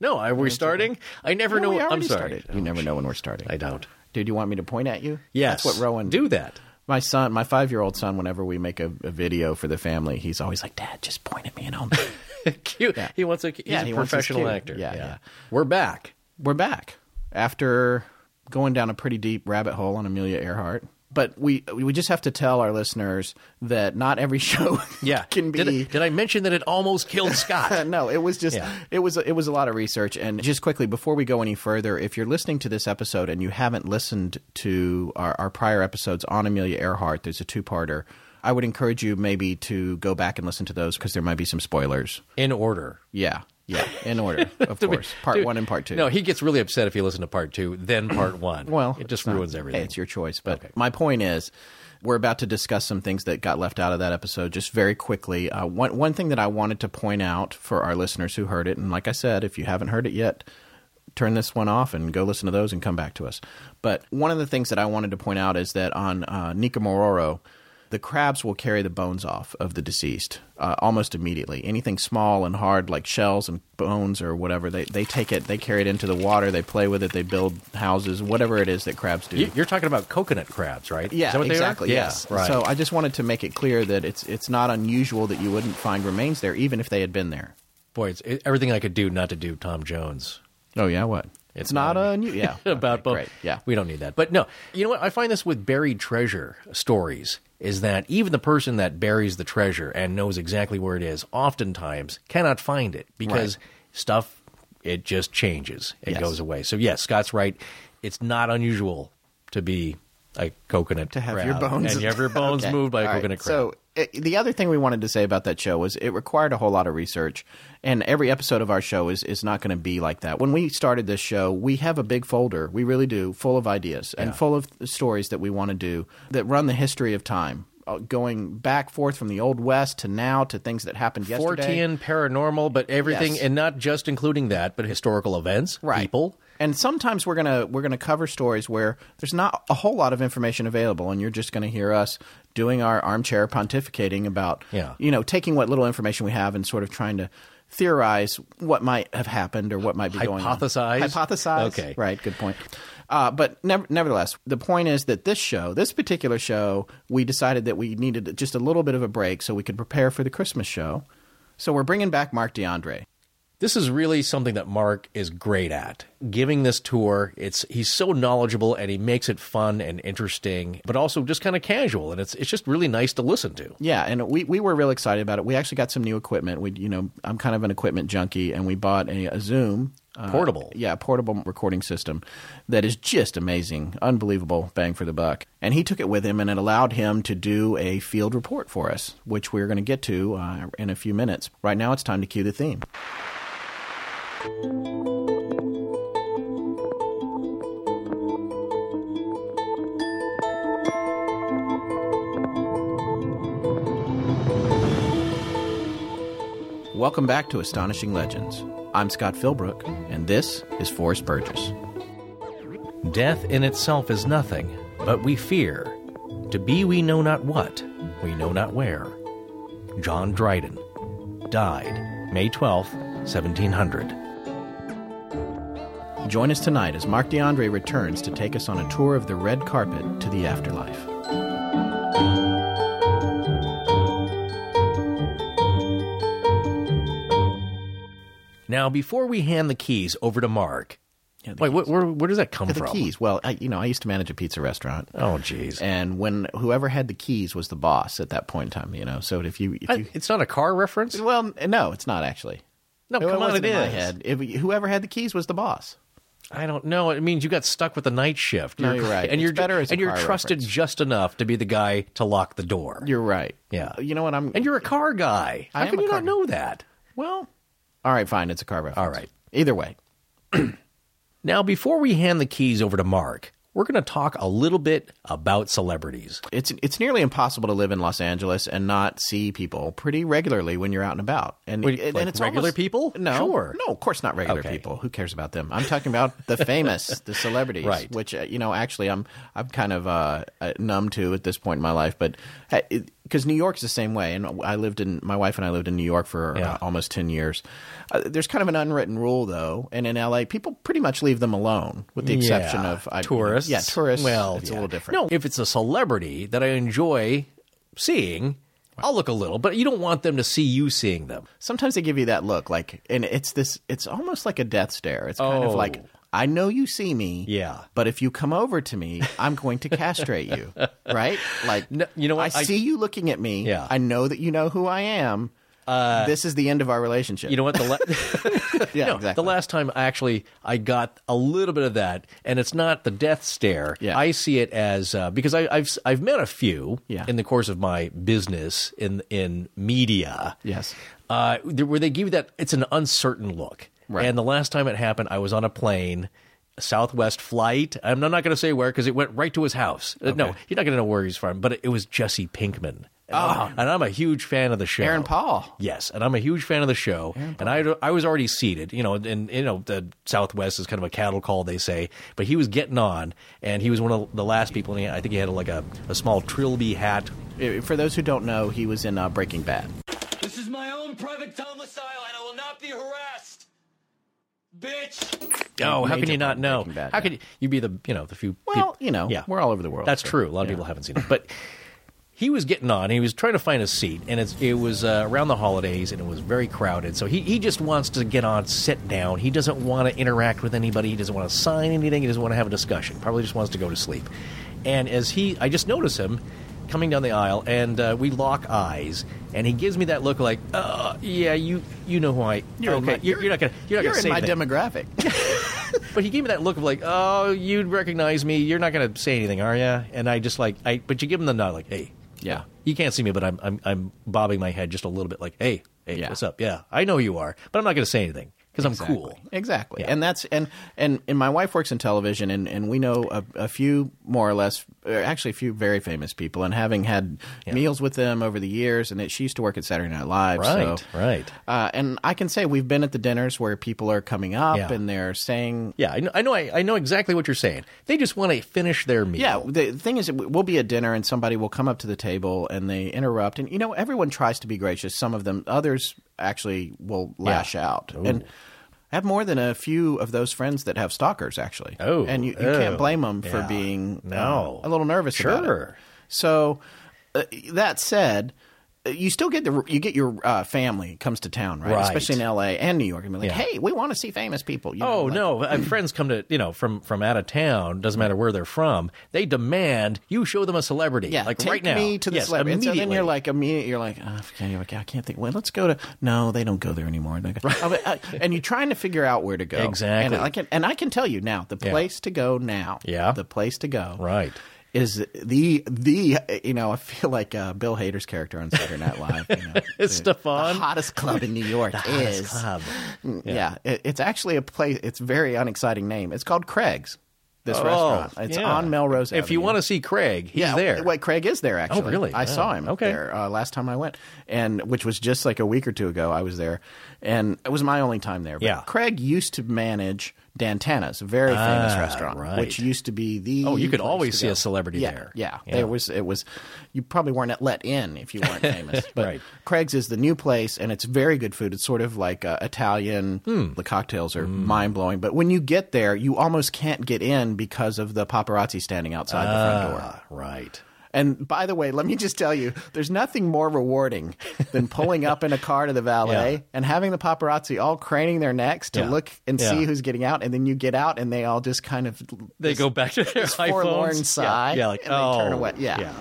No, are we starting? I never know. we I'm sorry. started. You never know when we're starting. I don't. Dude, you want me to point at you? Yes. That's what Rowan do that. My son, my five year old son, whenever we make a, a video for the family, he's always like, Dad, just point at me and I'll. Cute. He wants a. He's Yeah, a he professional actor. Yeah, yeah. We're back. We're back after going down a pretty deep rabbit hole on Amelia Earhart. But we we just have to tell our listeners that not every show Yeah. can be. Did, I- did I mention that it almost killed Scott? no, it was just Yeah. it was it was a lot of research. And just quickly before we go any further, if you're listening to this episode and you haven't listened to our, our prior episodes on Amelia Earhart, there's a two parter. I would encourage you maybe to go back and listen to those because there might be some spoilers. In order. Yeah, yeah, in order, of course. Part Dude, one and part two. No, he gets really upset if you listen to part two, then part one. Well, it just it's not- ruins everything. Hey, it's your choice. But Okay. my point is, we're about to discuss some things that got left out of that episode just very quickly. Uh, one one thing that I wanted to point out for our listeners who heard it, and like I said, if you haven't heard it yet, turn this one off and go listen to those and come back to us. But one of the things that I wanted to point out is that on uh, Nikumaroro, the crabs will carry the bones off of the deceased uh, almost immediately. Anything small and hard like shells and bones or whatever, they, they take it, they carry it into the water, they play with it, they build houses, whatever it is that crabs do. You- You're talking about coconut crabs, right? Yeah, Is that what they are? exactly. Yeah, yes. Right. So I just wanted to make it clear that it's it's not unusual that you wouldn't find remains there, even if they had been there. Boy, it's it, everything I could do not to do Tom Jones. Oh yeah, what? It's not not unusual. Yeah, about Okay, both. Yeah. we don't need that. But no, you know what? I find this with buried treasure stories is that even the person that buries the treasure and knows exactly where it is, oftentimes cannot find it because stuff it just changes. It Yes. goes away. So yes, Scott's right. It's not unusual to be a coconut to have crab your bones and you have your bones Okay. moved by a All right. coconut crab. So it, the other thing we wanted to say about that show was it required a whole lot of research, and every episode of our show is is not going to be like that. When we started this show, we have a big folder, we really do, full of ideas and full of stories that we want to do that run the history of time. uh, Going back forth from the old west to now to things that happened yesterday. Fortean, paranormal, but everything, Yes. and not just including that, but historical events, right. people. And sometimes we're gonna we're gonna cover stories where there's not a whole lot of information available, and you're just gonna hear us doing our armchair pontificating about Yeah. you know taking what little information we have and sort of trying to theorize what might have happened or what might be going on. Hypothesize? Hypothesize. Okay. Right. Good point. Uh, but never, nevertheless, the point is that this show, this particular show, we decided that we needed just a little bit of a break so we could prepare for the Christmas show. So we're bringing back Marc D'Andre. This is really something that Marc is great at. Giving this tour, it's he's so knowledgeable and he makes it fun and interesting, but also just kind of casual, and it's it's just really nice to listen to. Yeah, and we, we were real excited about it. We actually got some new equipment. We you know I'm kind of an equipment junkie, and we bought a, a Zoom uh, Portable. yeah, portable recording system that is just amazing, unbelievable bang for the buck. And he took it with him, and it allowed him to do a field report for us, which we're going to get to uh, in a few minutes. Right now, it's time to cue the theme. Welcome back to Astonishing Legends. I'm Scott Philbrook, and this is Forrest Burgess. Death in itself is nothing, but we fear. To be we know not what, we know not where. John Dryden died May twelfth, 1700. Join us tonight as Marc D'Andre returns to take us on a tour of the red carpet to the afterlife. Now, before we hand the keys over to Marc, Yeah, wait, where, where, where does that come the from? The keys. Well, I, you know, I used to manage a pizza restaurant. Oh, jeez. And when whoever had the keys was the boss at that point in time, you know. So if you, if I- you It's not a car reference. well, no, it's not actually. No, It come on, it in my head. If, whoever had the keys was the boss. I don't know. It means you got stuck with the night shift. No, you're right. And It's you're better as and you're trusted reference. just enough to be the guy to lock the door. You're right. Yeah. Uh, you know what? I'm. and you're a car guy. How I can you not guy. know that? well. All right, fine. It's a car reference. All right. Either way, Now, before we hand the keys over to Marc, we're going to talk a little bit about celebrities. it's it's nearly impossible to live in Los Angeles and not see people pretty regularly when you're out and about. And, Wait, and like it's regular almost- people? No, Sure. no, of course not regular Okay. people. Who cares about them? I'm talking about the famous, the celebrities, Right. Which uh, you know, actually, I'm I'm kind of uh, uh, numb to at this point in my life. But uh, it, because New York's the same way, and I lived in my wife and I lived in New York for Yeah. uh, almost ten years. Uh, there's kind of an unwritten rule though, and in LA, people pretty much leave them alone, with the exception Yeah. of I- tourists. Yeah, tourists. Well, it's yeah. a little different. No, if it's a celebrity that I enjoy seeing, I'll look a little, but you don't want them to see you seeing them. sometimes they give you that look, like, and it's this. It's almost like a death stare. It's kind of Oh. like. I know you see me, Yeah. But if you come over to me, I'm going to castrate you, right? Like, No, you know what? I, I- see you looking at me. Yeah. I know that you know who I am. this is the end of our relationship. You know what? The la- yeah, No, exactly. The last time actually I got a little bit of that, and it's not the death stare. Yeah. I see it as uh, because I, I've I've met a few Yeah. in the course of my business in in media. Yes. uh, where they give you that it's an uncertain look. Right. And the last time it happened, I was on a plane. Southwest flight. I'm not going to say where because it went right to his house. Uh, No, you're not going to know where he's from, but it, it was Jesse Pinkman. And, I'm, and I'm a huge fan of the show. Aaron Paul. Yes, and I'm a huge fan of the show. And I, I was already seated, you know, and you know the Southwest is kind of a cattle call, they say. But he was getting on, and he was one of the last people. And he, I think he had like a, a small trilby hat. Uh, For those who don't know, he was in uh, Breaking Bad. This is my own private domicile, and I will not be harassed. Bitch! Oh, how can you not know? Bad, how yeah. could you, you be the you know the few? Well, peop- you know, yeah, we're all over the world. That's so, true. A lot of yeah. people haven't seen it, but he was getting on. He was trying to find a seat, and it's, it was uh, around the holidays, and it was very crowded. So he, he just wants to get on, sit down. He doesn't want to interact with anybody. He doesn't want to sign anything. He doesn't want to have a discussion. Probably just wants to go to sleep. And as he, I just notice him coming down the aisle, and uh, we lock eyes, and he gives me that look like, uh, yeah, you you know who I. You're okay, my- you're, you're not gonna you're not You're gonna in say my anything. demographic. But he gave me that look of like, oh, you'd recognize me. You're not going to say anything, are you? And I just like, I. But you give him the nod, like, hey, Yeah. you can't see me, but I'm I'm I'm bobbing my head just a little bit, like, hey, hey, Yeah. what's up? Yeah, I know you are, but I'm not going to say anything because I'm cool. Exactly. Yeah. And that's and, and and my wife works in television and, and we know a, a few more or less uh, actually a few very famous people and having had meals with them over the years and it, she used to work at Saturday Night Live Right, so right. uh, and I can say we've been at the dinners where people are coming up Yeah. and they're saying Yeah, I know. I know, I, I know exactly what you're saying. They just want to finish their meal. Yeah, the thing is, we'll be at dinner and somebody will come up to the table and they interrupt. And, you know, everyone tries to be gracious. Some of them, others actually will lash out. And I have more than a few of those friends that have stalkers, actually. Oh, And you, you oh, can't blame them for yeah. being No. uh, a little nervous. Sure. So, uh, that said, uh, you still get the you get your uh, family comes to town, right? Right. Especially in L.A. and New York, and be like, Yeah. "Hey, we want to see famous people." You know, Oh like- no! Friends come to you know from from out of town. Doesn't matter where they're from. They demand you show them a celebrity. Yeah, like right now. me to the yes, celebrity. And so then immediately. you're like, immediately, you're like, oh, okay, okay, I can't think. Well, let's go to. No, they don't go there anymore. Go, Oh, uh, and you're trying to figure out where to go. Exactly. And I can, and I can tell you now, the Yeah. place to go now. Yeah. the place to go. Right. Is the the you know I feel like uh, Bill Hader's character on Saturday Night Live. You know, the, Stefan? the hottest club in New York Hottest is club. yeah, it, it's actually a place. It's a very unexciting name. It's called Craig's. This Oh, restaurant. It's yeah. on Melrose. If you want to see Craig, he's yeah, there. Wait, Craig is there actually. Oh, really? I Oh, saw him okay. there uh, last time I went, and which was just like a week or two ago. I was there, and it was my only time there. But Yeah. Craig used to manage Dan Tana's, a very famous Ah, restaurant, right. which used to be the. Oh, you could always see a celebrity yeah, there. Yeah, Yeah. there was. It was. You probably weren't let in if you weren't famous. But Right. Craig's is the new place, and it's very good food. It's sort of like uh, Italian. Hmm. The cocktails are mind blowing, but when you get there, you almost can't get in because of the paparazzi standing outside the front door. Ah, right. And by the way, let me just tell you, there's nothing more rewarding than pulling up in a car to the valet Yeah. and having the paparazzi all craning their necks to Yeah. look and Yeah. see who's getting out, and then you get out and they all just kind of They this- go back to their this forlorn iPhones. sigh, Yeah, yeah like and they oh, turn away. Yeah. yeah.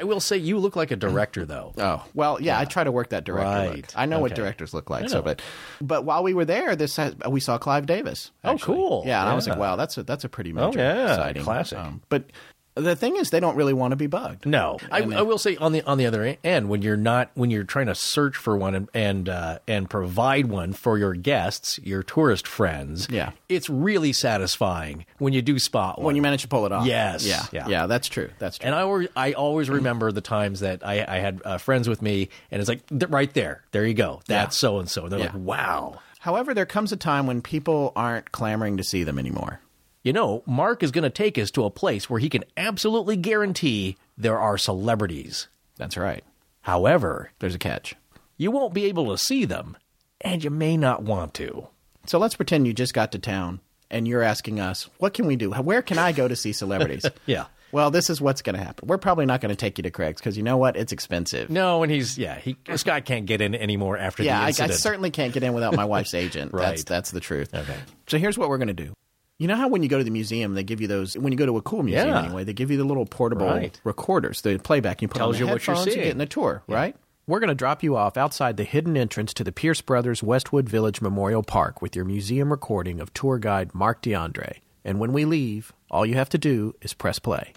I will say you look like a director, though. Oh well, yeah, I try to work that director Right. look. I know what directors look like. So, but but while we were there, this has, we saw Clive Davis. Oh, cool. Yeah, and I was like, wow, that's a that's a pretty Oh, major yeah. sighting. Classic. Um, but the thing is, they don't really want to be bugged. No, I, I will say on the on the other end, when you're not when you're trying to search for one and and, uh, and provide one for your guests, your tourist friends, Yeah. it's really satisfying when you do spot one. when you manage to pull it off. Yes. yeah, Yeah. yeah, that's true. That's true. and I always, I always remember the times that I, I had uh, friends with me, and it's like right there, there you go, that's so and so. They're like, wow, However, there comes a time when people aren't clamoring to see them anymore. You know, Marc is going to take us to a place where he can absolutely guarantee there are celebrities. That's right. However, There's a catch. you won't be able to see them, and you may not want to. So let's pretend you just got to town and you're asking us, what can we do? Where can I go to see celebrities? Yeah. Well, this is what's going to happen. We're probably not going to take you to Craig's because you know what? It's expensive. No, and he's yeah, he Scott can't get in anymore after yeah, the I, I certainly can't get in without my wife's agent. That's Right. that's the truth. Okay. So here's what we're going to do. You know how when you go to the museum, they give you those. When you go to a cool museum, Yeah. anyway, they give you the little portable Right. recorders, the playback. You put Tells on the you what you're headphones, seeing. getting a tour, right? We're going to drop you off outside the hidden entrance to the Pierce Brothers Westwood Village Memorial Park with your museum recording of tour guide Marc D'Andre. And when we leave, all you have to do is press play.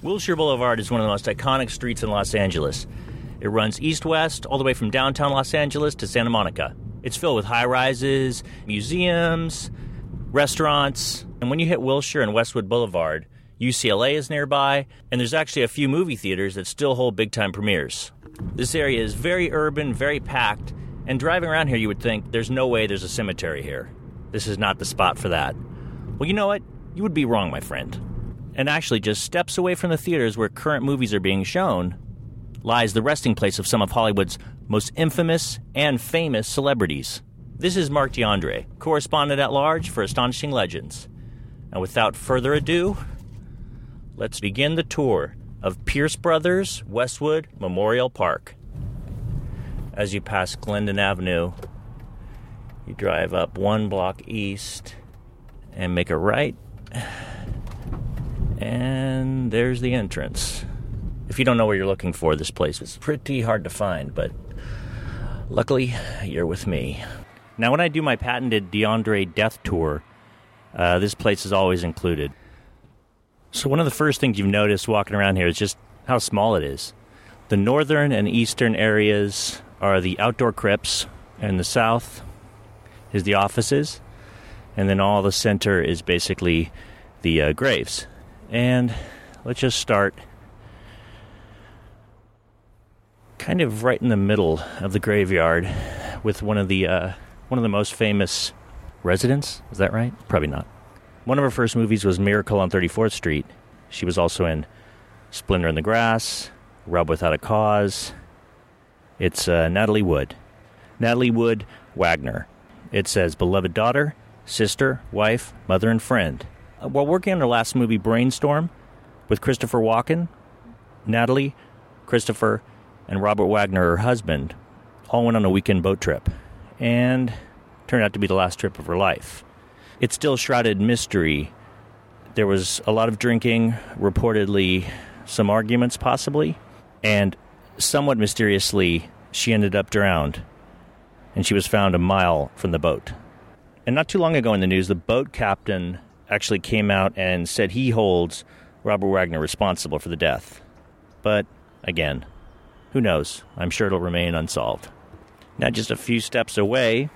Wilshire Boulevard is one of the most iconic streets in Los Angeles. It runs east west all the way from downtown Los Angeles to Santa Monica. It's filled with high rises, museums, restaurants, and when you hit Wilshire and Westwood Boulevard, UCLA is nearby, and there's actually a few movie theaters that still hold big time premieres. This area is very urban, very packed, and driving around here, you would think there's no way there's a cemetery here. This is not the spot for that. Well, you know what? You would be wrong, my friend. And actually, just steps away from the theaters where current movies are being shown lies the resting place of some of Hollywood's most infamous and famous celebrities. This is Marc D'Andre, correspondent at large for Astonishing Legends. And without further ado, let's begin the tour of Pierce Brothers Westwood Memorial Park. As you pass Glendon Avenue, you drive up one block east and make a right and there's the entrance. If you don't know where you're looking for, this place is pretty hard to find, but luckily, you're with me. Now, when I do my patented D'Andre Death Tour, uh, this place is always included. So, one of the first things you've noticed walking around here is just how small it is. The northern and eastern areas are the outdoor crypts, and the south is the offices, and then all the center is basically the uh, graves. And let's just start kind of right in the middle of the graveyard with one of the uh, one of the most famous residents. Is that right? Probably not. One of her first movies was Miracle on 34th Street. She was also in Splendor in the Grass, Rebel Without a Cause. It's uh, Natalie Wood. Natalie Wood Wagner. It says beloved daughter, sister, wife, mother, and friend. Uh, While working on her last movie, Brainstorm, with Christopher Walken, Natalie, Christopher, and Robert Wagner, her husband, all went on a weekend boat trip, and turned out to be the last trip of her life. It's still shrouded mystery. There was a lot of drinking, reportedly some arguments, possibly, and somewhat mysteriously, she ended up drowned, and she was found a mile from the boat. And not too long ago in the news, the boat captain actually came out and said he holds Robert Wagner responsible for the death. But again, who knows? I'm sure it'll remain unsolved. Now, just a few steps away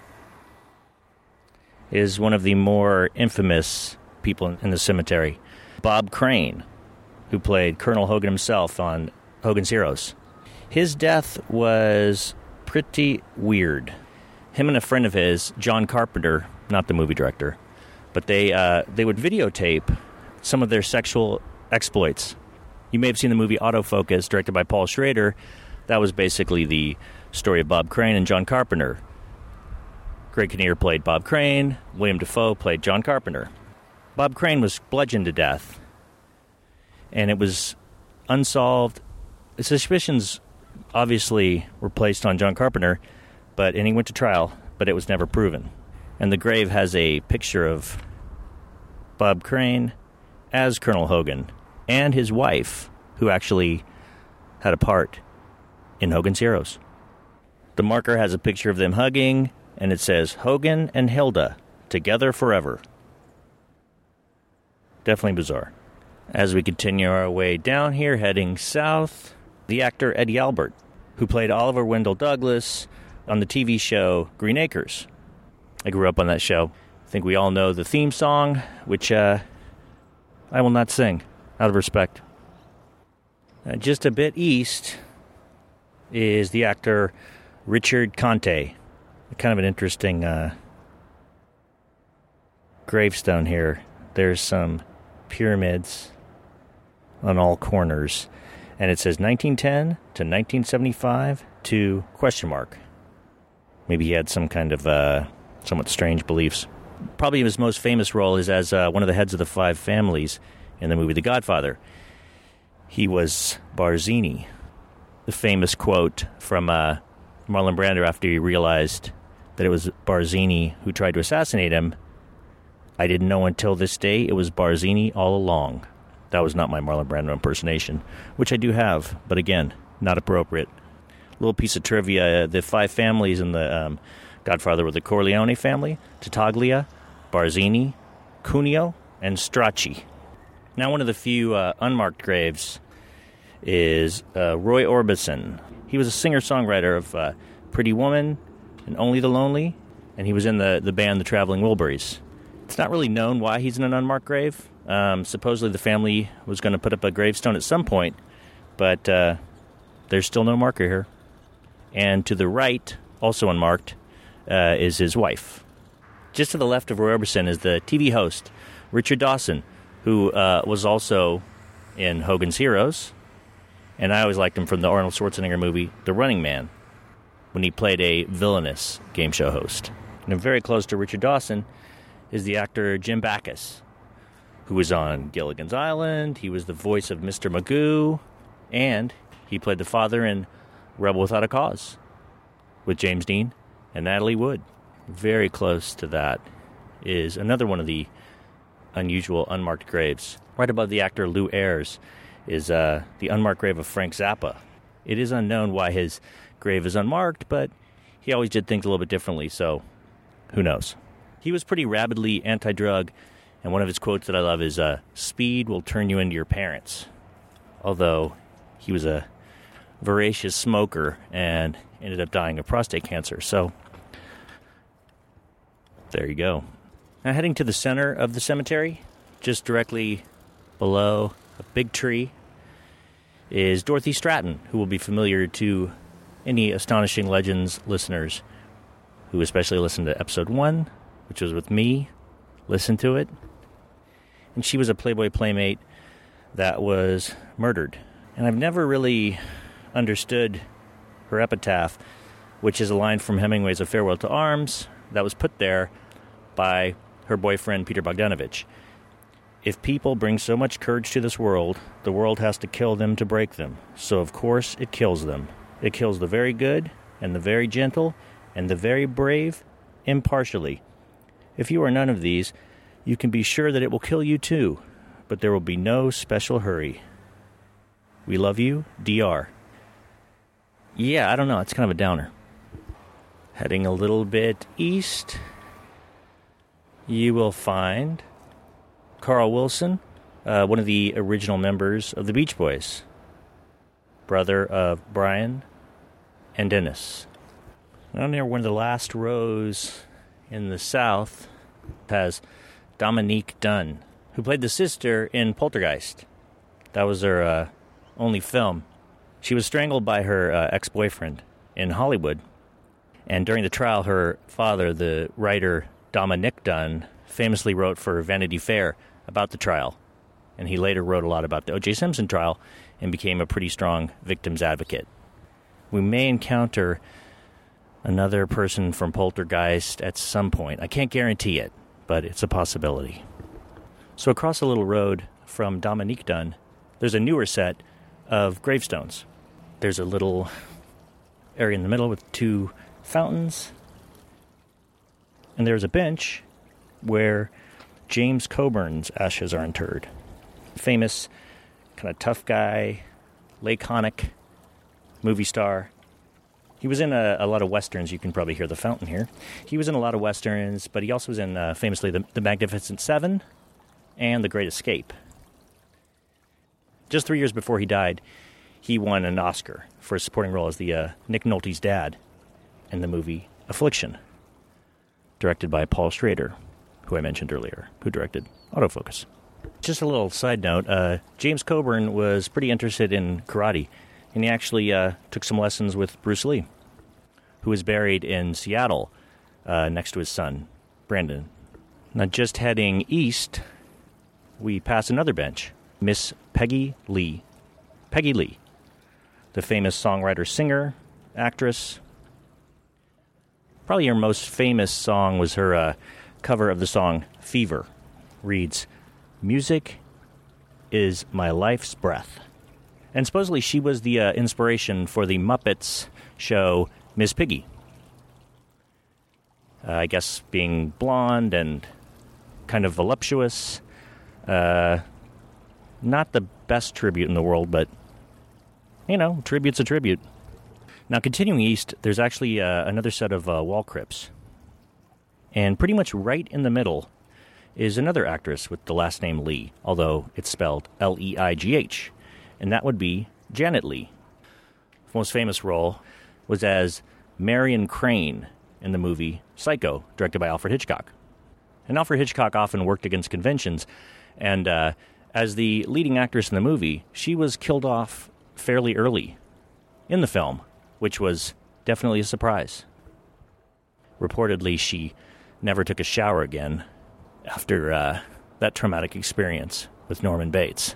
is one of the more infamous people in the cemetery, Bob Crane, who played Colonel Hogan himself on Hogan's Heroes. His death was pretty weird. Him and a friend of his, John Carpenter, not the movie director, but they uh, they would videotape some of their sexual exploits. You may have seen the movie Autofocus, directed by Paul Schrader. That was basically the story of Bob Crane and John Carpenter. Greg Kinnear played Bob Crane. William Dafoe played John Carpenter. Bob Crane was bludgeoned to death, and it was unsolved. The Suspicions obviously were placed on John Carpenter, but and he went to trial, but it was never proven. And the grave has a picture of Bob Crane as Colonel Hogan and his wife, who actually had a part in Hogan's Heroes. The marker has a picture of them hugging, and it says Hogan and Hilda together forever. Definitely bizarre. As we continue our way down here, heading south, the actor Eddie Albert, who played Oliver Wendell Douglas on the TV show Green Acres. I grew up on that show. I think we all know the theme song, which uh, I will not sing out of respect. Uh, just a bit east is the actor Richard Conte. Kind of an interesting uh, gravestone here. There's some pyramids on all corners, and it says 1910 to 1975 to question mark. Maybe he had some kind of uh, somewhat strange beliefs. Probably his most famous role is as uh, one of the heads of the five families in the movie The Godfather. He was Barzini. The famous quote from uh, Marlon Brando after he realized that it was Barzini who tried to assassinate him. I didn't know until this day it was Barzini all along. That was not my Marlon Brando impersonation, which I do have, but again, not appropriate. Little piece of trivia: the five families in the um, Godfather were the Corleone family, Tattaglia, Barzini, Cuneo, and Stracci. Now, one of the few uh, unmarked graves is uh, Roy Orbison. He was a singer-songwriter of uh, "Pretty Woman" and "Only the Lonely," and he was in the the band the Traveling Wilburys. It's not really known why he's in an unmarked grave. Um, supposedly, the family was going to put up a gravestone at some point, but uh, there's still no marker here. And to the right, also unmarked, uh, is his wife. Just to the left of Roy Orbison is the TV host, Richard Dawson, who uh, was also in Hogan's Heroes. And I always liked him from the Arnold Schwarzenegger movie, The Running Man, when he played a villainous game show host. And very close to Richard Dawson is the actor Jim Backus, who was on Gilligan's Island. He was the voice of Mr. Magoo, and he played the father in Rebel Without a Cause with James Dean and Natalie Wood. Very close to that is another one of the unusual unmarked graves. Right above the actor Lew Ayres is uh, the unmarked grave of Frank Zappa. It is unknown why his grave is unmarked, but he always did things a little bit differently, so who knows? He was pretty rabidly anti drug, and one of his quotes that I love is uh, Speed will turn you into your parents. Although he was a voracious smoker and ended up dying of prostate cancer. So there you go. Now, heading to the center of the cemetery, just directly below a big tree, is Dorothy Stratten, who will be familiar to any Astonishing Legends listeners who especially listened to episode one, which was with me. Listen to it. And she was a Playboy Playmate that was murdered. And I've never really understood her epitaph, which is a line from Hemingway's A Farewell to Arms that was put there by her boyfriend Peter Bogdanovich. If people bring so much courage to this world, the world has to kill them to break them. So, of course, it kills them. It kills the very good, and the very gentle, and the very brave impartially. If you are none of these, you can be sure that it will kill you too, but there will be no special hurry. We love you, DR. Yeah, I don't know. It's kind of a downer. Heading a little bit east, you will find Carl Wilson, uh, one of the original members of the Beach Boys, brother of Brian and Dennis. Down near one of the last rows in the south has Dominique Dunne, who played the sister in Poltergeist. That was her uh, only film. She was strangled by her uh, ex boyfriend in Hollywood. And during the trial, her father, the writer Dominick Dunne, famously wrote for Vanity Fair about the trial. And he later wrote a lot about the O.J. Simpson trial and became a pretty strong victim's advocate. We may encounter another person from Poltergeist at some point. I can't guarantee it, but it's a possibility. So, across a little road from Dominique Dunne, there's a newer set of gravestones. There's a little area in the middle with two fountains, and there's a bench where James Coburn's ashes are interred. Famous, kind of tough guy, laconic movie star. He was in a, a, lot of westerns. You can probably hear the fountain here. He was in a lot of westerns, but he also was in uh, famously the, the Magnificent Seven and The Great Escape. Just three years before he died, he won an Oscar for a supporting role as the uh, Nick Nolte's dad in the movie Affliction, directed by Paul Schrader, who I mentioned earlier, who directed Autofocus. Just a little side note uh, James Coburn was pretty interested in karate and he actually uh, took some lessons with Bruce Lee. who is buried in Seattle uh, next to his son, Brandon. Now, just heading east, we pass another bench, Miss Peggy Lee. Peggy Lee, the famous songwriter, singer, actress. Probably her most famous song was her uh, cover of the song Fever. Reads, Music is my life's breath. And supposedly she was the uh, inspiration for the Muppets show Miss Piggy. Uh, I guess being blonde and kind of voluptuous. Uh, not the best tribute in the world, but, you know, tribute's a tribute. Now, continuing east, there's actually uh, another set of uh, wall crypts. And pretty much right in the middle is another actress with the last name Lee, although it's spelled L E I G H, and that would be Janet Leigh. Her most famous role was as Marion Crane in the movie Psycho, directed by Alfred Hitchcock. And Alfred Hitchcock often worked against conventions, and uh, as the leading actress in the movie, she was killed off fairly early in the film, which was definitely a surprise. Reportedly, she never took a shower again after uh, that traumatic experience with Norman Bates.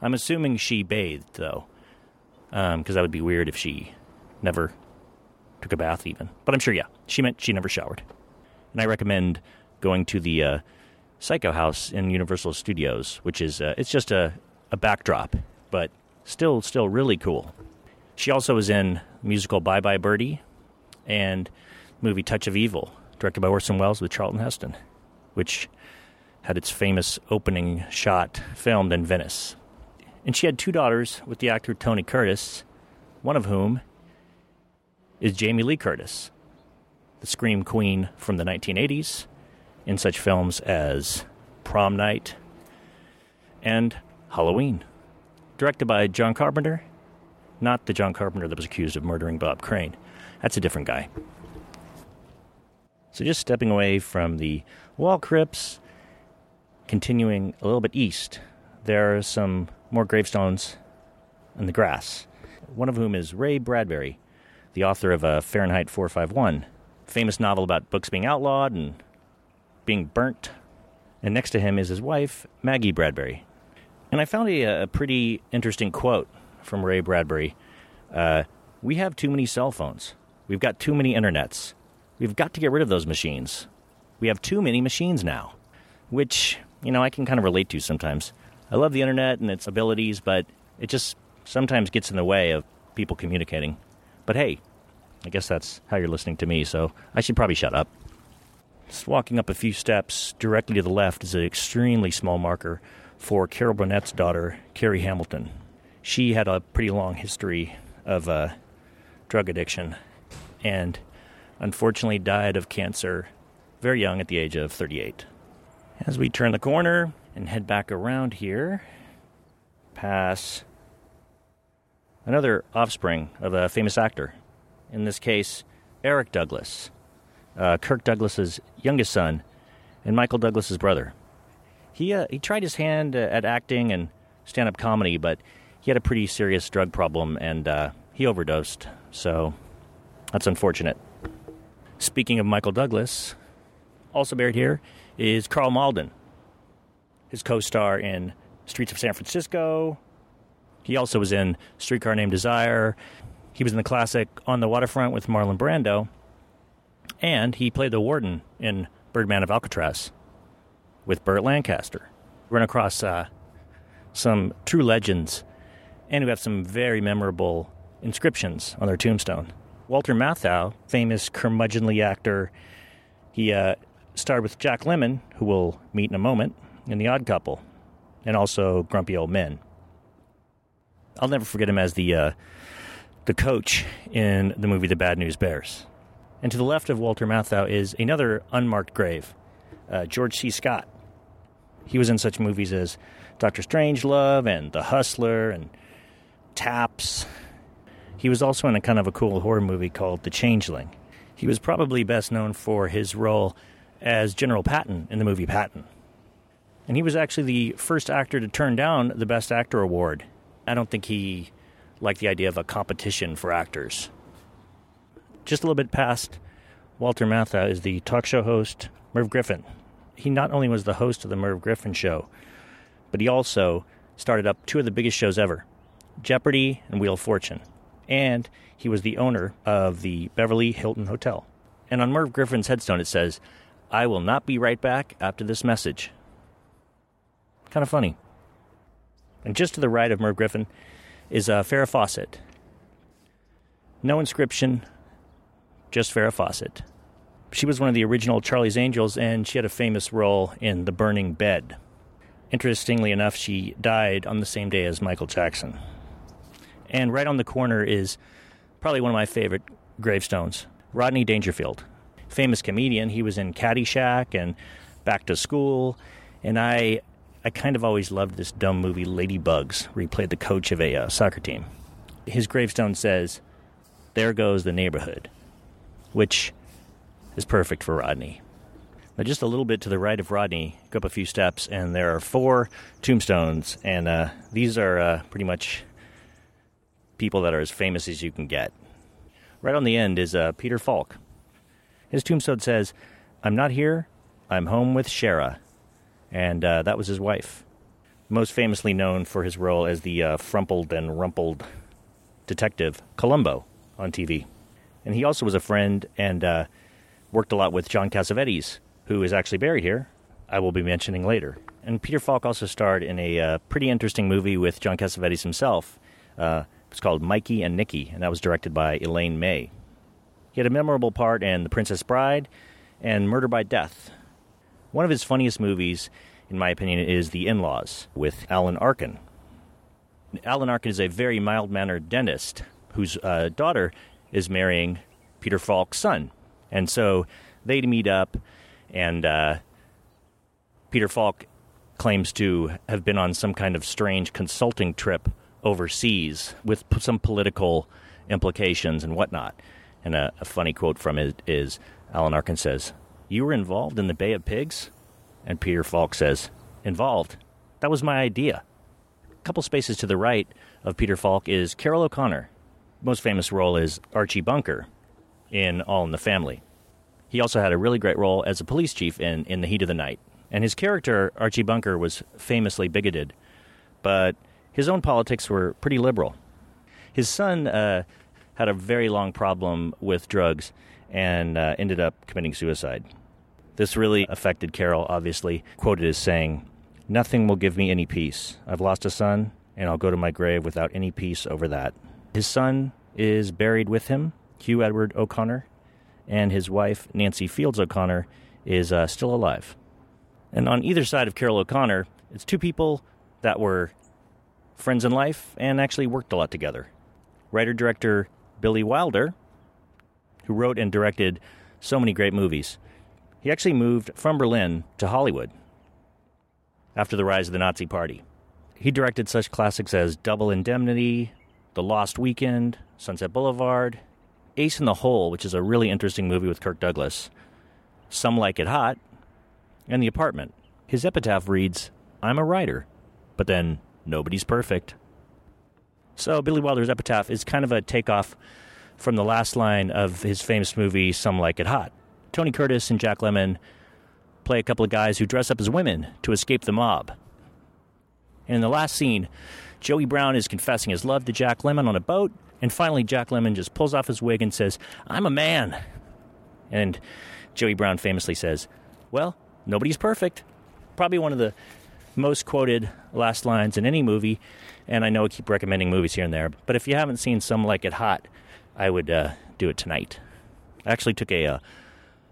I'm assuming she bathed, though, because um, that would be weird if she never took a bath, even. But I'm sure, yeah, she meant she never showered. And I recommend going to the uh, Psycho House in Universal Studios, which is uh, it's just a, a backdrop, but still still really cool. She also was in musical Bye Bye Birdie and movie Touch of Evil, directed by Orson Welles with Charlton Heston, which had its famous opening shot filmed in Venice. And she had two daughters with the actor Tony Curtis, one of whom is Jamie Lee Curtis, the Scream Queen from the 1980s, in such films as Prom Night and Halloween. Directed by John Carpenter, not the John Carpenter that was accused of murdering Bob Crane. That's a different guy. So, just stepping away from the wall crypts, continuing a little bit east, there are some more gravestones in the grass, one of whom is Ray Bradbury, the author of uh, Fahrenheit 451, famous novel about books being outlawed and being burnt. And next to him is his wife, Maggie Bradbury. And I found a, a pretty interesting quote from Ray Bradbury. Uh, we have too many cell phones. We've got too many internets. We've got to get rid of those machines. We have too many machines now, which, you know, I can kind of relate to sometimes. I love the internet and its abilities, but it just sometimes gets in the way of people communicating. But hey, I guess that's how you're listening to me, so I should probably shut up. Just walking up a few steps directly to the left is an extremely small marker for Carol Burnett's daughter, Carrie Hamilton. She had a pretty long history of uh, drug addiction and unfortunately died of cancer very young at the age of 38. As we turn the corner and head back around here, pass another offspring of a famous actor, in this case, Eric Douglas uh, Kirk Douglas's youngest son, and Michael Douglas's brother. He uh, he tried his hand uh, at acting and stand up comedy, but he had a pretty serious drug problem and uh, he overdosed. So that's unfortunate. Speaking of Michael Douglas, also buried here is Karl Malden, his co-star in Streets of San Francisco. He also was in Streetcar Named Desire. He was in the classic On the Waterfront with Marlon Brando. And he played the warden in Birdman of Alcatraz with Burt Lancaster. Run across uh, some true legends and who have some very memorable inscriptions on their tombstone. Walter Matthau, famous curmudgeonly actor, he uh, starred with Jack Lemmon, who we'll meet in a moment, in The Odd Couple, and also Grumpy Old Men. I'll never forget him as the uh, the coach in the movie The Bad News Bears. And to the left of Walter Matthau is another unmarked grave, uh, George C. Scott. He was in such movies as Doctor Strangelove and The Hustler and Taps. He was also in a kind of a cool horror movie called The Changeling. He was probably best known for his role as General Patton in the movie Patton. And he was actually the first actor to turn down the Best Actor award. I don't think he liked the idea of a competition for actors. just a little bit past Walter Matthau is the talk show host Merv Griffin. He not only was the host of the Merv Griffin show, but he also started up two of the biggest shows ever Jeopardy and Wheel of Fortune. And he was the owner of the Beverly Hilton Hotel. And on Merv Griffin's headstone, it says, I will not be right back after this message. Kind of funny. And just to the right of Merv Griffin is uh, Farrah Fawcett. No inscription, just Farrah Fawcett. She was one of the original Charlie's Angels, and she had a famous role in The Burning Bed. Interestingly enough, she died on the same day as Michael Jackson. And right on the corner is probably one of my favorite gravestones Rodney Dangerfield. Famous comedian. He was in Caddyshack and Back to School. And I, I kind of always loved this dumb movie, Ladybugs, where he played the coach of a uh, soccer team. His gravestone says, There goes the neighborhood, which is perfect for Rodney. Now, just a little bit to the right of Rodney, go up a few steps, and there are four tombstones, and uh, these are uh, pretty much people that are as famous as you can get. Right on the end is uh, Peter Falk. His tombstone says, I'm not here, I'm home with Shera. And uh, that was his wife. Most famously known for his role as the uh, frumpled and rumpled detective Columbo on TV. And he also was a friend and uh, worked a lot with John Cassavetes, who is actually buried here. I will be mentioning later. And Peter Falk also starred in a uh, pretty interesting movie with John Cassavetes himself. It's called Mikey and Nicky, and that was directed by Elaine May. He had a memorable part in The Princess Bride and Murder by Death. One of his funniest movies, in my opinion, is The In Laws with Alan Arkin. Alan Arkin is a very mild mannered dentist whose uh, daughter is marrying Peter Falk's son. And so they meet up, and uh, Peter Falk claims to have been on some kind of strange consulting trip overseas with some political implications and whatnot. And a, a funny quote from it is Alan Arkin says, You were involved in the Bay of Pigs? And Peter Falk says, Involved? That was my idea. A couple spaces to the right of Peter Falk is Carroll O'Connor. Most famous role is Archie Bunker in All in the Family. He also had a really great role as a police chief in In the Heat of the Night. And his character, Archie Bunker, was famously bigoted, but his own politics were pretty liberal. His son uh, had a very long problem with drugs and uh, ended up committing suicide. This really affected Carroll, obviously, quoted as saying, Nothing will give me any peace. I've lost a son, and I'll go to my grave without any peace over that. His son is buried with him, Hugh Edward O'Connor, and his wife, Nancy Fields O'Connor, is uh, still alive. And on either side of Carroll O'Connor, it's two people that were friends in life and actually worked a lot together. Writer director Billy Wilder, who wrote and directed so many great movies, he actually moved from Berlin to Hollywood after the rise of the Nazi Party. He directed such classics as Double Indemnity, The Lost Weekend, Sunset Boulevard, Ace in the Hole, which is a really interesting movie with Kirk Douglas, Some Like It Hot, and The Apartment. His epitaph reads, I'm a writer, but then nobody's perfect. So Billy Wilder's epitaph is kind of a takeoff from the last line of his famous movie, Some Like It Hot. Tony Curtis and Jack Lemmon play a couple of guys who dress up as women to escape the mob. And in the last scene, Joey Brown is confessing his love to Jack Lemmon on a boat, and finally Jack Lemmon just pulls off his wig and says, I'm a man. And Joey Brown famously says, Well, nobody's perfect. Probably one of the most quoted last lines in any movie, and I know I keep recommending movies here and there, but if you haven't seen Some Like It Hot, I would uh, do it tonight. I actually took a uh,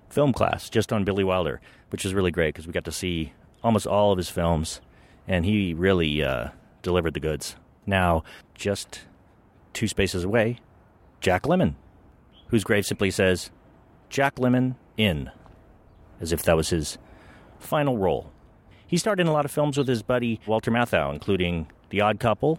film class just on Billy Wilder, which is really great because we got to see almost all of his films, and he really uh, delivered the goods. Now, just two spaces away, Jack Lemmon, whose grave simply says, Jack Lemmon in, as if that was his final role. He starred in a lot of films with his buddy Walter Matthau, including The Odd Couple,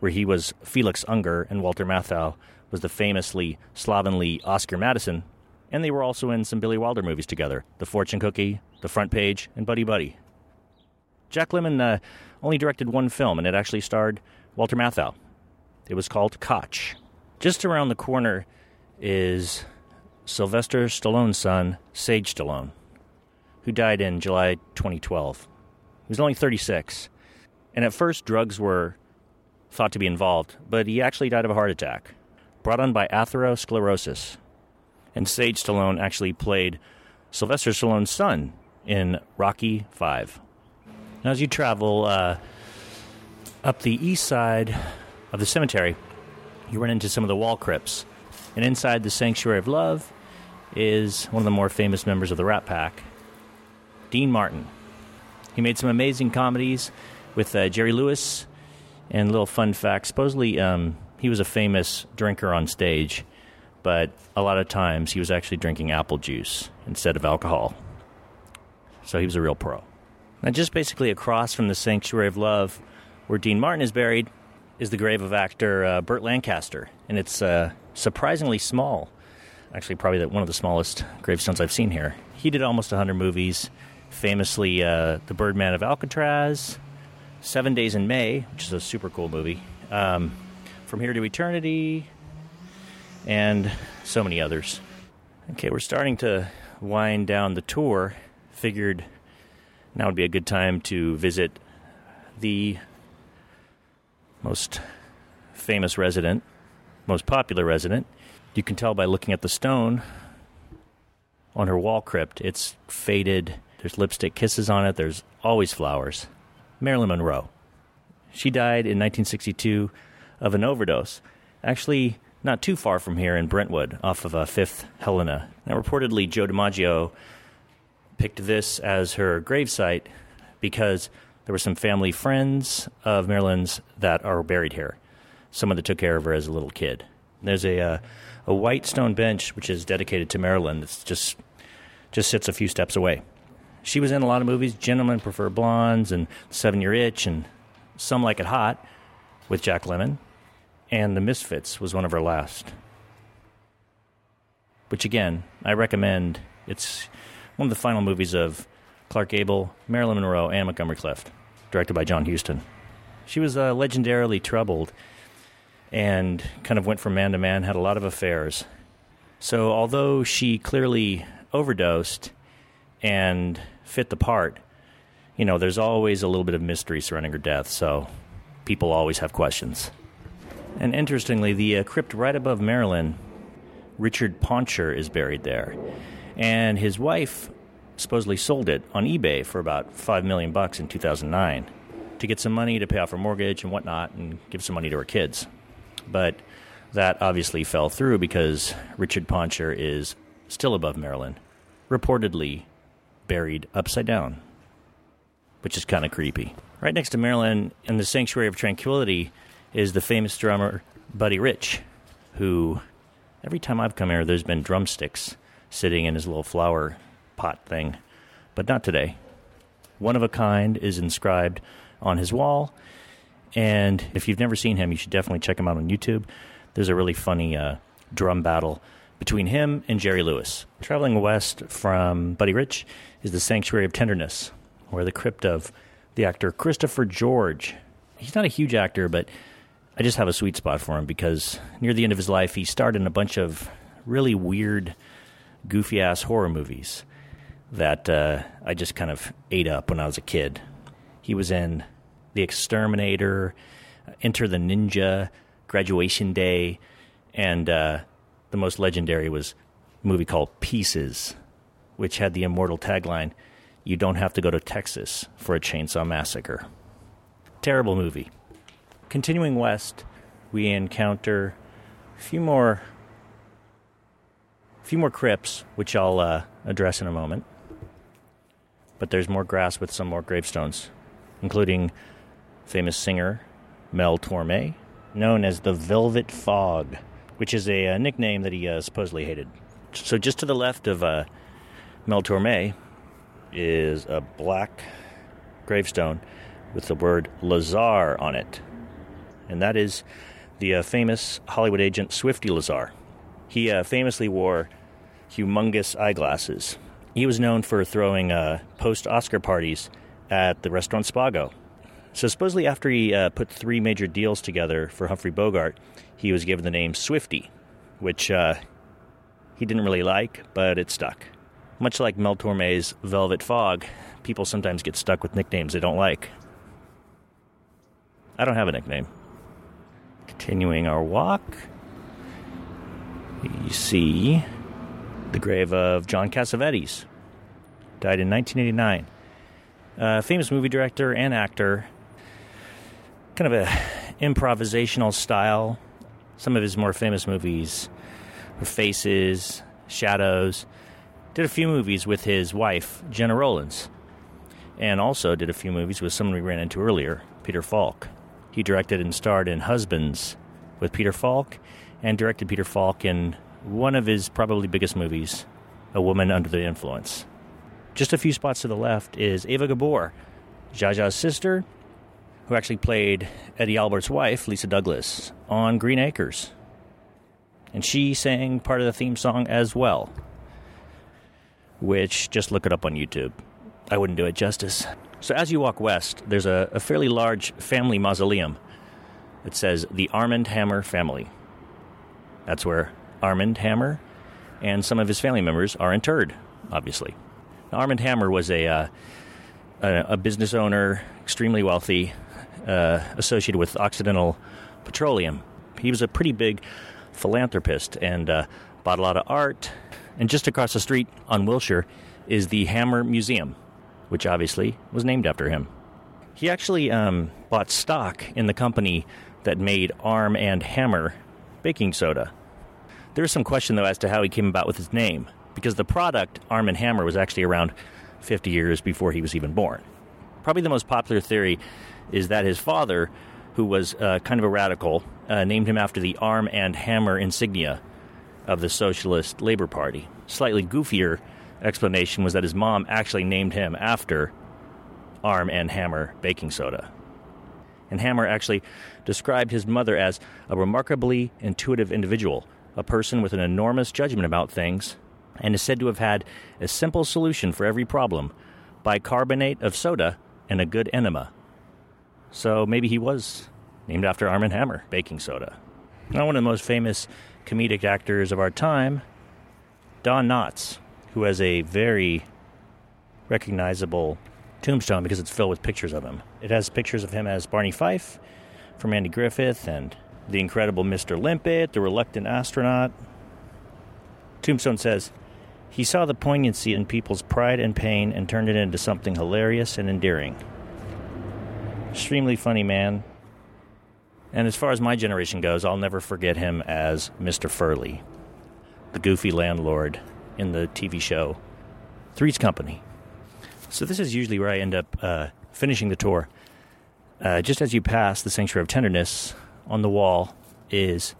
where he was Felix Unger and Walter Matthau was the famously slovenly Oscar Madison, and they were also in some Billy Wilder movies together The Fortune Cookie, The Front Page, and Buddy Buddy. Jack Lemmon uh, only directed one film, and it actually starred Walter Matthau. It was called Kotch. Just around the corner is Sylvester Stallone's son, Sage Stallone, who died in July 2012. He was only 36. And at first, drugs were thought to be involved, but he actually died of a heart attack brought on by atherosclerosis. And Sage Stallone actually played Sylvester Stallone's son in Rocky Five. Now, as you travel uh, up the east side of the cemetery, you run into some of the wall crypts. And inside the Sanctuary of Love is one of the more famous members of the Rat Pack, Dean Martin. He made some amazing comedies with uh, Jerry Lewis. And little fun fact supposedly, um, he was a famous drinker on stage, but a lot of times he was actually drinking apple juice instead of alcohol. So he was a real pro. Now, just basically across from the Sanctuary of Love, where Dean Martin is buried, is the grave of actor uh, Burt Lancaster, and it's uh, surprisingly small. Actually, probably one of the smallest gravestones I've seen here. He did almost 100 movies, famously uh, The Birdman of Alcatraz, Seven Days in May, which is a super cool movie, um, From Here to Eternity, and so many others. Okay, we're starting to wind down the tour. Figured now would be a good time to visit the most famous resident, most popular resident. You can tell by looking at the stone on her wall crypt. It's faded. There's lipstick kisses on it. There's always flowers. Marilyn Monroe. She died in 1962 of an overdose. Actually, not too far from here in Brentwood, off of uh, Fifth Helena. Now, reportedly, Joe DiMaggio picked this as her gravesite because there were some family friends of Marilyn's that are buried here. Someone that took care of her as a little kid. There's a uh, a white stone bench which is dedicated to Marilyn. That's just just sits a few steps away. She was in a lot of movies. Gentlemen Prefer Blondes and Seven Year Itch and Some Like It Hot with Jack Lemmon. And The Misfits was one of her last. Which again, I recommend. It's one of the final movies of Clark Gable, Marilyn Monroe, and Montgomery Clift, directed by John Huston. She was uh, legendarily troubled and kind of went from man to man, had a lot of affairs. So, although she clearly overdosed and fit the part, you know, there's always a little bit of mystery surrounding her death, so people always have questions. And interestingly, the uh, crypt right above Marilyn, Richard Poncher is buried there. And his wife supposedly sold it on eBay for about 5 million bucks in 2009 to get some money to pay off her mortgage and whatnot and give some money to her kids. But that obviously fell through because Richard Poncher is still above Marilyn, reportedly buried upside down, which is kind of creepy. Right next to Marilyn in the Sanctuary of Tranquility is the famous drummer Buddy Rich, who every time I've come here, there's been drumsticks sitting in his little flower pot thing, but not today. One of a kind is inscribed on his wall, and if you've never seen him, you should definitely check him out on YouTube. There's a really funny uh, drum battle between him and Jerry Lewis. Traveling west from Buddy Rich is the Sanctuary of Tenderness, where the crypt of the actor Christopher George. He's not a huge actor, but I just have a sweet spot for him because near the end of his life, he starred in a bunch of really weird, goofy ass horror movies that uh, I just kind of ate up when I was a kid. He was in The Exterminator, Enter the Ninja, Graduation Day, and uh, the most legendary was a movie called Pieces, which had the immortal tagline You don't have to go to Texas for a chainsaw massacre. Terrible movie. Continuing west, we encounter a few more a few more crypts, which I'll uh, address in a moment. But there's more grass with some more gravestones, including famous singer Mel Torme, known as the Velvet Fog, which is a, uh nickname that he uh, supposedly hated. So just to the left of uh, Mel Torme is a black gravestone with the word Lazar on it. And that is the uh, famous Hollywood agent Swifty Lazar. He uh, famously wore humongous eyeglasses. He was known for throwing uh, post Oscar parties at the restaurant Spago. So, supposedly, after he uh, put three major deals together for Humphrey Bogart, he was given the name Swifty, which uh, he didn't really like, but it stuck. Much like Mel Torme's Velvet Fog, people sometimes get stuck with nicknames they don't like. I don't have a nickname. Continuing our walk, you see the grave of John Cassavetes, died in 1989. Uh, famous movie director and actor, kind of a improvisational style. Some of his more famous movies Faces, Shadows. Did a few movies with his wife, Gena Rowlands, and also did a few movies with someone we ran into earlier, Peter Falk. He directed and starred in Husbands with Peter Falk and directed Peter Falk in one of his probably biggest movies, A Woman Under the Influence. Just a few spots to the left is Eva Gabor, Zsa's sister, who actually played Eddie Albert's wife, Lisa Douglas, on Green Acres. And she sang part of the theme song as well, which just look it up on YouTube. I wouldn't do it justice. So as you walk west, there's a, a fairly large family mausoleum. It says the Armand Hammer family. That's where Armand Hammer and some of his family members are interred, obviously. Armand Hammer was a, uh, a, a, business owner, extremely wealthy, uh, associated with Occidental Petroleum. He was a pretty big philanthropist and uh, bought a lot of art. And just across the street on Wilshire is the Hammer Museum, which obviously was named after him. He actually um, bought stock in the company that made Arm and Hammer baking soda. There is some question, though, as to how he came about with his name, because the product, Arm & Hammer, was actually around 50 years before he was even born. Probably the most popular theory is that his father, who was uh, kind of a radical, uh, named him after the Arm and Hammer insignia of the Socialist Labor Party. Slightly goofier explanation was that his mom actually named him after Arm and Hammer baking soda. And Hammer actually described his mother as a remarkably intuitive individual a person with an enormous judgment about things, and is said to have had a simple solution for every problem bicarbonate of soda and a good enema. So maybe he was named after Arm & Hammer, baking soda. Now, one of the most famous comedic actors of our time, Don Knotts, who has a very recognizable tombstone because it's filled with pictures of him. It has pictures of him as Barney Fife from Andy Griffith and the incredible Mr. Limpet, the reluctant astronaut. Tombstone says, he saw the poignancy in people's pride and pain and turned it into something hilarious and endearing. Extremely funny man. And as far as my generation goes, I'll never forget him as Mr. Furley, the goofy landlord in the TV show Three's Company. So, this is usually where I end up uh, finishing the tour. Uh, just as you pass the Sanctuary of Tenderness, on the wall is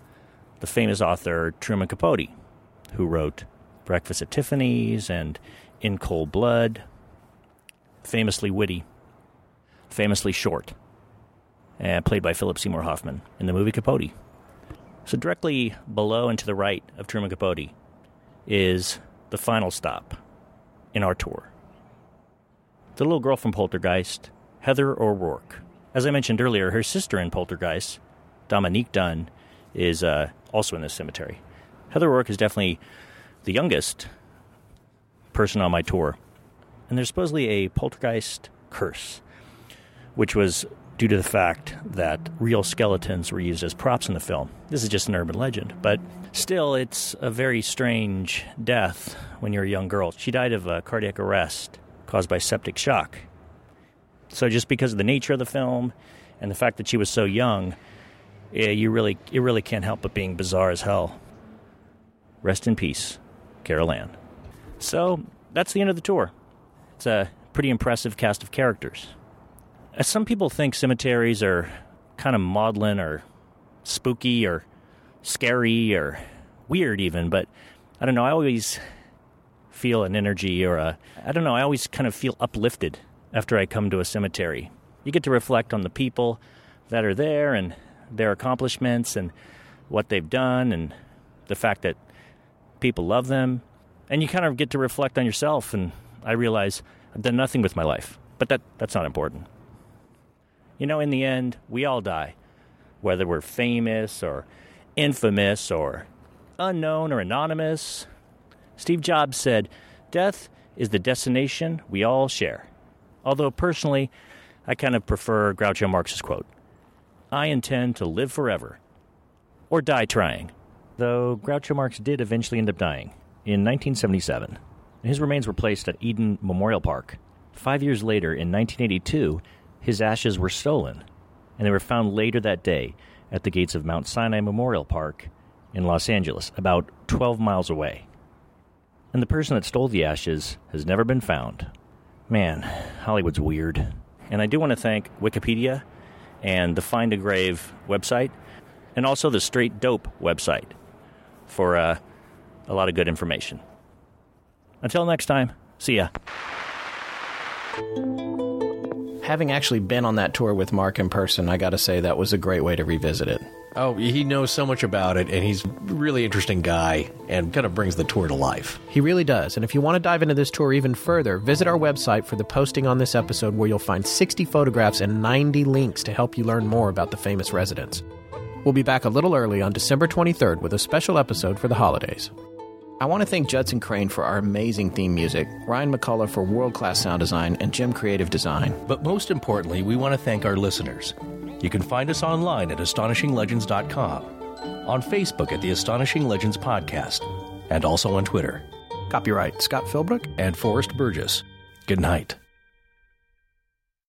the famous author Truman Capote, who wrote Breakfast at Tiffany's and In Cold Blood. Famously witty, famously short, and played by Philip Seymour Hoffman in the movie Capote. So, directly below and to the right of Truman Capote is the final stop in our tour. The little girl from Poltergeist, Heather O'Rourke. As I mentioned earlier, her sister in Poltergeist Dominique Dunne is uh, also in this cemetery. Heather O'Rourke is definitely the youngest person on my tour. And there's supposedly a poltergeist curse, which was due to the fact that real skeletons were used as props in the film. This is just an urban legend, but still, it's a very strange death when you're a young girl. She died of a cardiac arrest caused by septic shock. So, just because of the nature of the film and the fact that she was so young, you really, it really can't help but being bizarre as hell. Rest in peace, Carol Ann. So that's the end of the tour. It's a pretty impressive cast of characters. As some people think cemeteries are kind of maudlin or spooky or scary or weird, even, but I don't know. I always feel an energy or a, I don't know, I always kind of feel uplifted after I come to a cemetery. You get to reflect on the people that are there and their accomplishments and what they've done and the fact that people love them. And you kind of get to reflect on yourself and I realize I've done nothing with my life. But that that's not important. You know, in the end, we all die. Whether we're famous or infamous or unknown or anonymous, Steve Jobs said, Death is the destination we all share. Although personally, I kind of prefer Groucho Marx's quote I intend to live forever or die trying. Though Groucho Marx did eventually end up dying in 1977. His remains were placed at Eden Memorial Park. Five years later, in 1982, his ashes were stolen, and they were found later that day at the gates of Mount Sinai Memorial Park in Los Angeles, about 12 miles away. And the person that stole the ashes has never been found. Man, Hollywood's weird. And I do want to thank Wikipedia and the Find a Grave website, and also the Straight Dope website for uh, a lot of good information. Until next time, see ya. Having actually been on that tour with Marc in person, I got to say that was a great way to revisit it. Oh, he knows so much about it, and he's a really interesting guy and kind of brings the tour to life. He really does. And if you want to dive into this tour even further, visit our website for the posting on this episode where you'll find 60 photographs and 90 links to help you learn more about the famous residents. We'll be back a little early on December 23rd with a special episode for the holidays. I want to thank Judson Crane for our amazing theme music, Ryan McCullough for world class sound design, and Jim Creative Design. But most importantly, we want to thank our listeners. You can find us online at astonishinglegends.com, on Facebook at the Astonishing Legends Podcast, and also on Twitter. Copyright Scott Philbrook And Forrest Burgess. Good night.